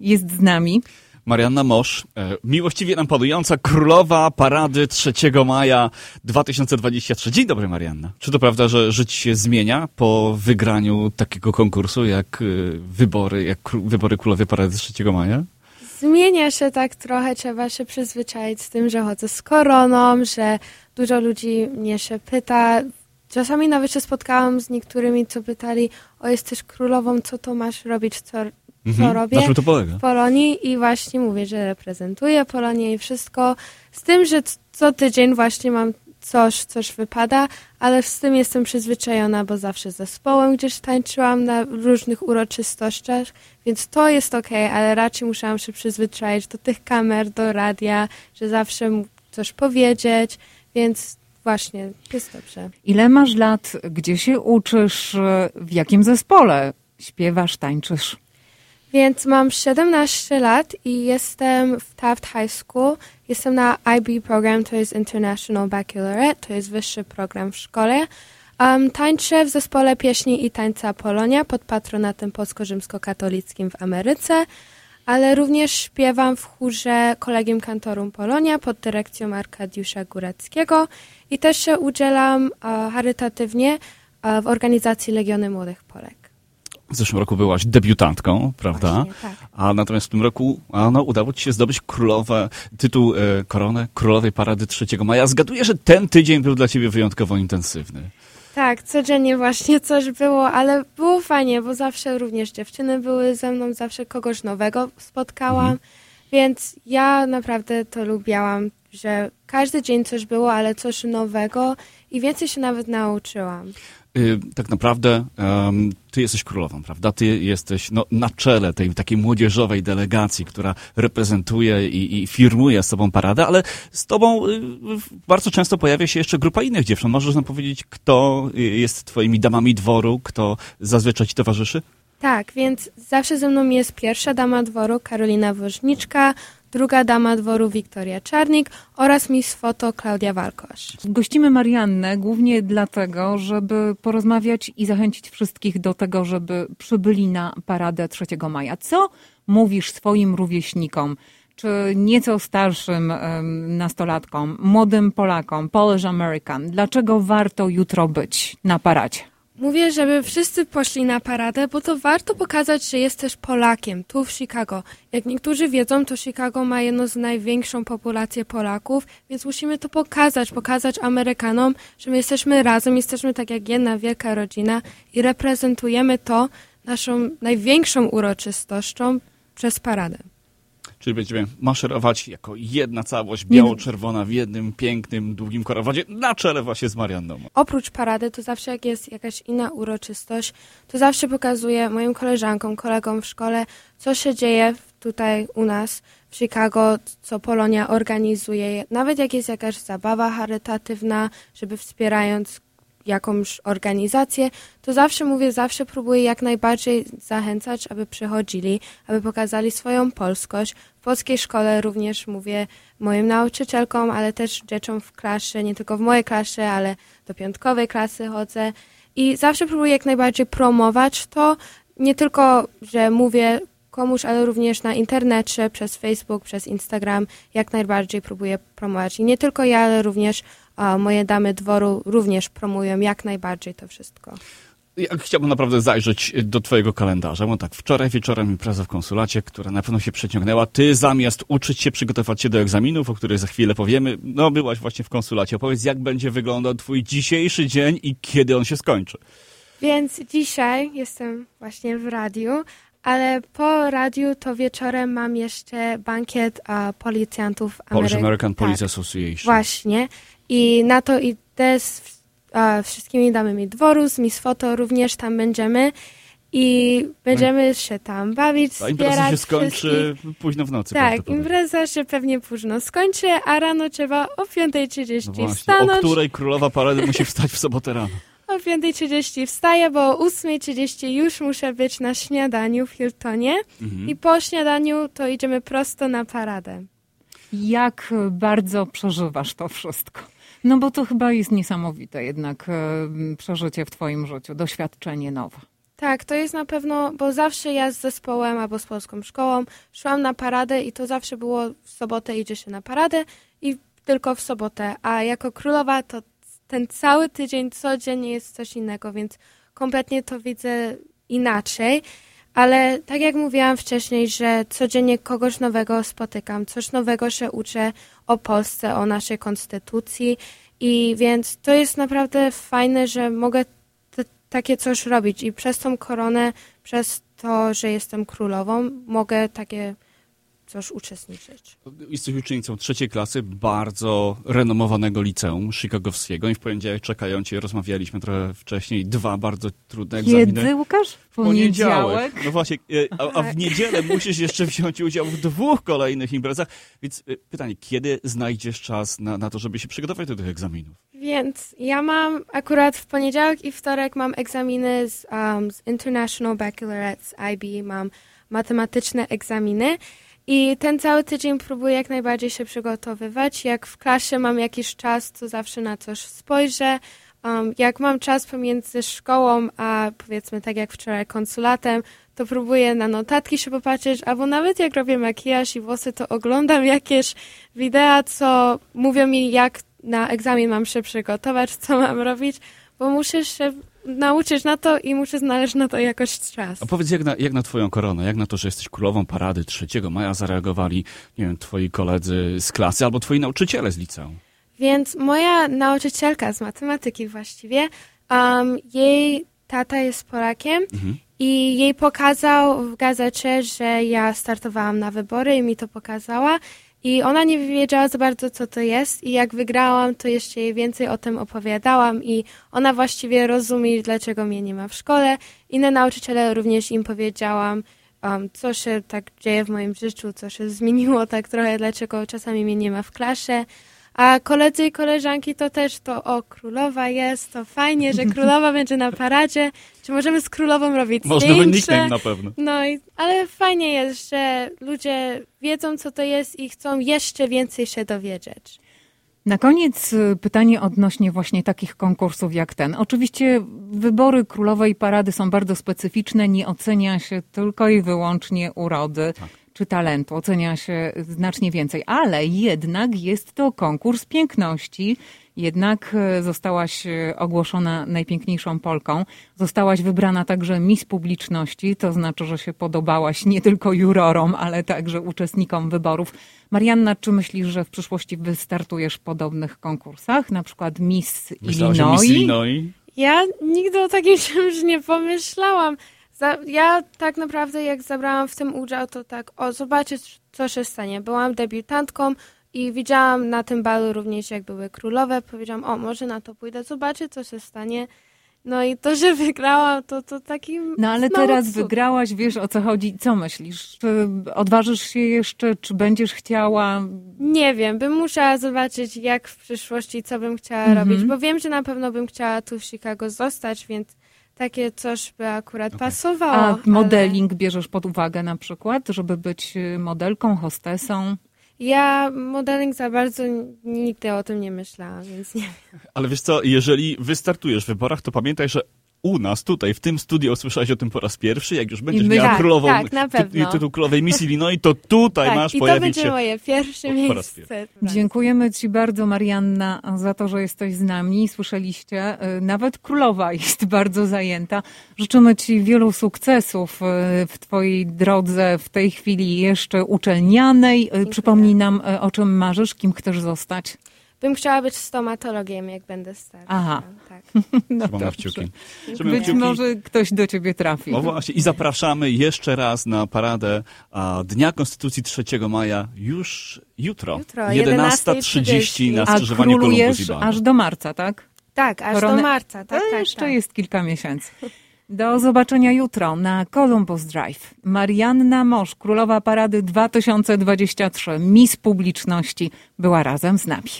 jest z nami. Marianna Mosz, e, miłościwie nam panująca królowa parady 3 maja 2023. Dzień dobry, Marianna. Czy to prawda, że życie się zmienia po wygraniu takiego konkursu jak e, wybory, jak wybory królowej parady 3 maja? Zmienia się tak trochę, trzeba się przyzwyczaić z tym, że chodzę z koroną, że dużo ludzi mnie się pyta. Czasami nawet się spotkałam z niektórymi, co pytali, o jesteś królową, co to masz robić, co, Mhm. co robię Na czym to polega? w Polonii i właśnie mówię, że reprezentuję Polonię i wszystko. Z tym, że co tydzień właśnie mam coś, coś wypada, ale z tym jestem przyzwyczajona, bo zawsze z zespołem gdzieś tańczyłam na różnych uroczystościach, więc to jest okej, ale raczej musiałam się przyzwyczaić do tych kamer, do radia, że zawsze coś powiedzieć, więc właśnie jest dobrze. Ile masz lat? Gdzie się uczysz? W jakim zespole śpiewasz, tańczysz? Więc mam 17 lat i jestem w Taft High School. Jestem na IB program, to jest International Baccalaureate, to jest wyższy program w szkole. Um, tańczę w zespole pieśni i tańca Polonia pod patronatem polsko-rzymskokatolickim w Ameryce, ale również śpiewam w chórze Kolegium Kantorum Polonia pod dyrekcją Arkadiusza Góreckiego i też się udzielam e, charytatywnie e, w organizacji Legiony Młodych Polek. W zeszłym roku byłaś debiutantką, prawda? Właśnie, tak. A natomiast w tym roku no, udało ci się zdobyć królowe, tytuł, e, koronę królowej parady 3 maja. Zgaduję, że ten tydzień był dla ciebie wyjątkowo intensywny. Tak, codziennie właśnie coś było, ale było fajnie, bo zawsze również dziewczyny były ze mną, zawsze kogoś nowego spotkałam, więc ja naprawdę to lubiałam, że każdy dzień coś było, ale coś nowego i więcej się nawet nauczyłam. Y, tak naprawdę ty jesteś królową, prawda? Ty jesteś no, na czele tej takiej młodzieżowej delegacji, która reprezentuje i, i firmuje z sobą paradę, ale z tobą y, bardzo często pojawia się jeszcze grupa innych dziewcząt. Możesz nam powiedzieć, kto y, jest twoimi damami dworu, kto zazwyczaj ci towarzyszy? Tak, więc zawsze ze mną jest pierwsza dama dworu Karolina Woźniczka, druga dama dworu Wiktoria Czarnik oraz miss foto Klaudia Walkosz. Gościmy Mariannę głównie dlatego, żeby porozmawiać i zachęcić wszystkich do tego, żeby przybyli na paradę 3 maja. Co mówisz swoim rówieśnikom, czy nieco starszym nastolatkom, młodym Polakom, Polish American? Dlaczego warto jutro być na paradzie? Mówię, żeby wszyscy poszli na paradę, bo to warto pokazać, że jesteś Polakiem tu w Chicago. Jak niektórzy wiedzą, to Chicago ma jedną z największą populację Polaków, więc musimy to pokazać, pokazać Amerykanom, że my jesteśmy razem, jesteśmy tak jak jedna wielka rodzina i reprezentujemy to naszą największą uroczystością przez paradę. Czyli będziemy maszerować jako jedna całość, biało-czerwona w jednym pięknym, długim korowodzie na czele właśnie z Marianną. Oprócz parady, to zawsze jak jest jakaś inna uroczystość, to zawsze pokazuję moim koleżankom, kolegom w szkole, co się dzieje tutaj u nas w Chicago, co Polonia organizuje. Nawet jak jest jakaś zabawa charytatywna, żeby wspierając jakąś organizację, to zawsze mówię, zawsze próbuję jak najbardziej zachęcać, aby przychodzili, aby pokazali swoją polskość. W polskiej szkole również mówię moim nauczycielkom, ale też dzieciom w klasie, nie tylko w mojej klasie, ale do piątkowej klasy chodzę. I zawsze próbuję jak najbardziej promować to, nie tylko, że mówię komuś, ale również na internecie, przez Facebook, przez Instagram, jak najbardziej próbuję promować. I nie tylko ja, ale również a, moje damy dworu również promują jak najbardziej to wszystko. Ja chciałbym naprawdę zajrzeć do twojego kalendarza, bo tak, wczoraj wieczorem impreza w konsulacie, która na pewno się przeciągnęła. Ty zamiast uczyć się, przygotować się do egzaminów, o których za chwilę powiemy, no byłaś właśnie w konsulacie. Opowiedz, jak będzie wyglądał twój dzisiejszy dzień i kiedy on się skończy. Więc dzisiaj jestem właśnie w radiu, ale po radiu to wieczorem mam jeszcze bankiet a, policjantów Polish Amery- American Police tak, Association. Właśnie. I na to idę z a, wszystkimi damami dworu, z Miss Foto również tam będziemy. I będziemy się tam bawić, A impreza się skończy wszystkich. późno w nocy. Tak, impreza się pewnie późno skończy, a rano trzeba o 5.30 No właśnie, o wstanąć. której królowa parady musi wstać w sobotę rano. O 5.30 wstaję, bo o 8.30 już muszę być na śniadaniu w Hiltonie Mhm. i po śniadaniu to idziemy prosto na paradę. Jak bardzo przeżywasz to wszystko? No bo to chyba jest niesamowite jednak e, przeżycie w twoim życiu, doświadczenie nowe. Tak, to jest na pewno, bo zawsze ja z zespołem albo z polską szkołą szłam na paradę i to zawsze było w sobotę idzie się na paradę i tylko w sobotę, a jako królowa to ten cały tydzień codziennie jest coś innego, więc kompletnie to widzę inaczej. Ale tak jak mówiłam wcześniej, że codziennie kogoś nowego spotykam, coś nowego się uczę o Polsce, o naszej konstytucji. I więc to jest naprawdę fajne, że mogę takie coś robić. I przez tą koronę, przez to, że jestem królową, mogę takie coś uczestniczyć. Jesteś uczennicą trzeciej klasy bardzo renomowanego liceum chicagowskiego i w poniedziałek czekają cię, rozmawialiśmy trochę wcześniej, dwa bardzo trudne egzaminy. Kiedy, Łukasz? W poniedziałek. No właśnie, e, a, a w niedzielę musisz jeszcze wziąć udział w dwóch kolejnych imprezach, więc e, pytanie, kiedy znajdziesz czas na, na to, żeby się przygotować do tych egzaminów? Więc ja mam akurat w poniedziałek i wtorek mam egzaminy z, um, z International Baccalaureate z IB, mam matematyczne egzaminy i ten cały tydzień próbuję jak najbardziej się przygotowywać. Jak w klasie mam jakiś czas, to zawsze na coś spojrzę. Um, jak mam czas pomiędzy szkołą, a powiedzmy tak jak wczoraj konsulatem, to próbuję na notatki się popatrzeć, albo nawet jak robię makijaż i włosy, to oglądam jakieś wideo, co mówią mi, jak na egzamin mam się przygotować, co mam robić, bo muszę się nauczyć na to i muszę znaleźć na to jakoś czas. A powiedz, jak na, jak na twoją koronę, jak na to, że jesteś królową parady 3 maja zareagowali, nie wiem, twoi koledzy z klasy albo twoi nauczyciele z liceum? Więc moja nauczycielka z matematyki właściwie, um, jej tata jest Polakiem Mhm. i jej pokazał w gazecie, że ja startowałam na wybory i mi to pokazała. I ona nie wiedziała za bardzo, co to jest, i jak wygrałam, to jeszcze jej więcej o tym opowiadałam, i ona właściwie rozumie, dlaczego mnie nie ma w szkole. Inne nauczyciele również im powiedziałam, um, co się tak dzieje w moim życiu, co się zmieniło tak trochę, dlaczego czasami mnie nie ma w klasie. A koledzy i koleżanki to też to, o, królowa jest, to fajnie, że królowa będzie na paradzie. Czy możemy z królową robić Można zdjęcie? by nickname na pewno. No, i, ale fajnie jest, że ludzie wiedzą, co to jest i chcą jeszcze więcej się dowiedzieć. Na koniec y, pytanie odnośnie właśnie takich konkursów jak ten. Oczywiście wybory królowej parady są bardzo specyficzne, nie ocenia się tylko i wyłącznie urody czy talentu, ocenia się znacznie więcej, ale jednak jest to konkurs piękności. Jednak e, zostałaś e, ogłoszona najpiękniejszą Polką. Zostałaś wybrana także Miss Publiczności, to znaczy, że się podobałaś nie tylko jurorom, ale także uczestnikom wyborów. Marianna, czy myślisz, że w przyszłości wystartujesz w podobnych konkursach, na przykład Miss Illinois? Miss Illinois? Ja nigdy o takim czymś nie pomyślałam. Za, ja tak naprawdę jak zabrałam w tym udział, to tak, o, zobaczyć, co się stanie. Byłam debiutantką i widziałam na tym balu również, jak były królowe. Powiedziałam, o, może na to pójdę, zobaczę, co się stanie. No i to, że wygrałam, to, to taki No ale teraz cud. wygrałaś, wiesz o co chodzi. Co myślisz? Czy odważysz się jeszcze, czy będziesz chciała? Nie wiem, bym musiała zobaczyć, jak w przyszłości, co bym chciała Mhm. robić, bo wiem, że na pewno bym chciała tu w Chicago zostać, więc takie coś by akurat pasowało. A ale- modeling bierzesz pod uwagę na przykład, żeby być y, modelką, hostesą? Ja modeling za bardzo nigdy o tym nie myślałam, więc nie wiem. Ale wiesz co, jeżeli wystartujesz w wyborach, to pamiętaj, że u nas tutaj, w tym studiu usłyszałeś o tym po raz pierwszy. Jak już będziesz my- miała Tak, królową, tak, na ty- pewno. tytuł królowej Miss Illinois, to tutaj tak, masz i to pojawić będzie się. moje pierwsze po- po raz miejsce. Tak. Dziękujemy Ci bardzo, Marianna, za to, że jesteś z nami. Słyszeliście, y, nawet królowa jest bardzo zajęta. Życzymy Ci wielu sukcesów y, w Twojej drodze w tej chwili jeszcze uczelnianej. Y, Przypomnij nam, o czym marzysz, kim chcesz zostać. Bym chciała być stomatologiem, jak będę starsza. Aha. Tak. No Trzymamy dobrze. kciuki. Trzymamy Być kciuki. może ktoś do Ciebie trafi. O właśnie, i zapraszamy jeszcze raz na paradę a, Dnia Konstytucji 3 maja już jutro. Jutro, 11.30 na11:30. A skrzyżowaniu Bank. aż do marca, tak? tak, aż Koronę- do marca. Tak, To tak, jeszcze tak. jest kilka miesięcy. Do zobaczenia jutro na Columbus Drive. Marianna Mosz, królowa parady 2023, Miss Publiczności, była razem z nami.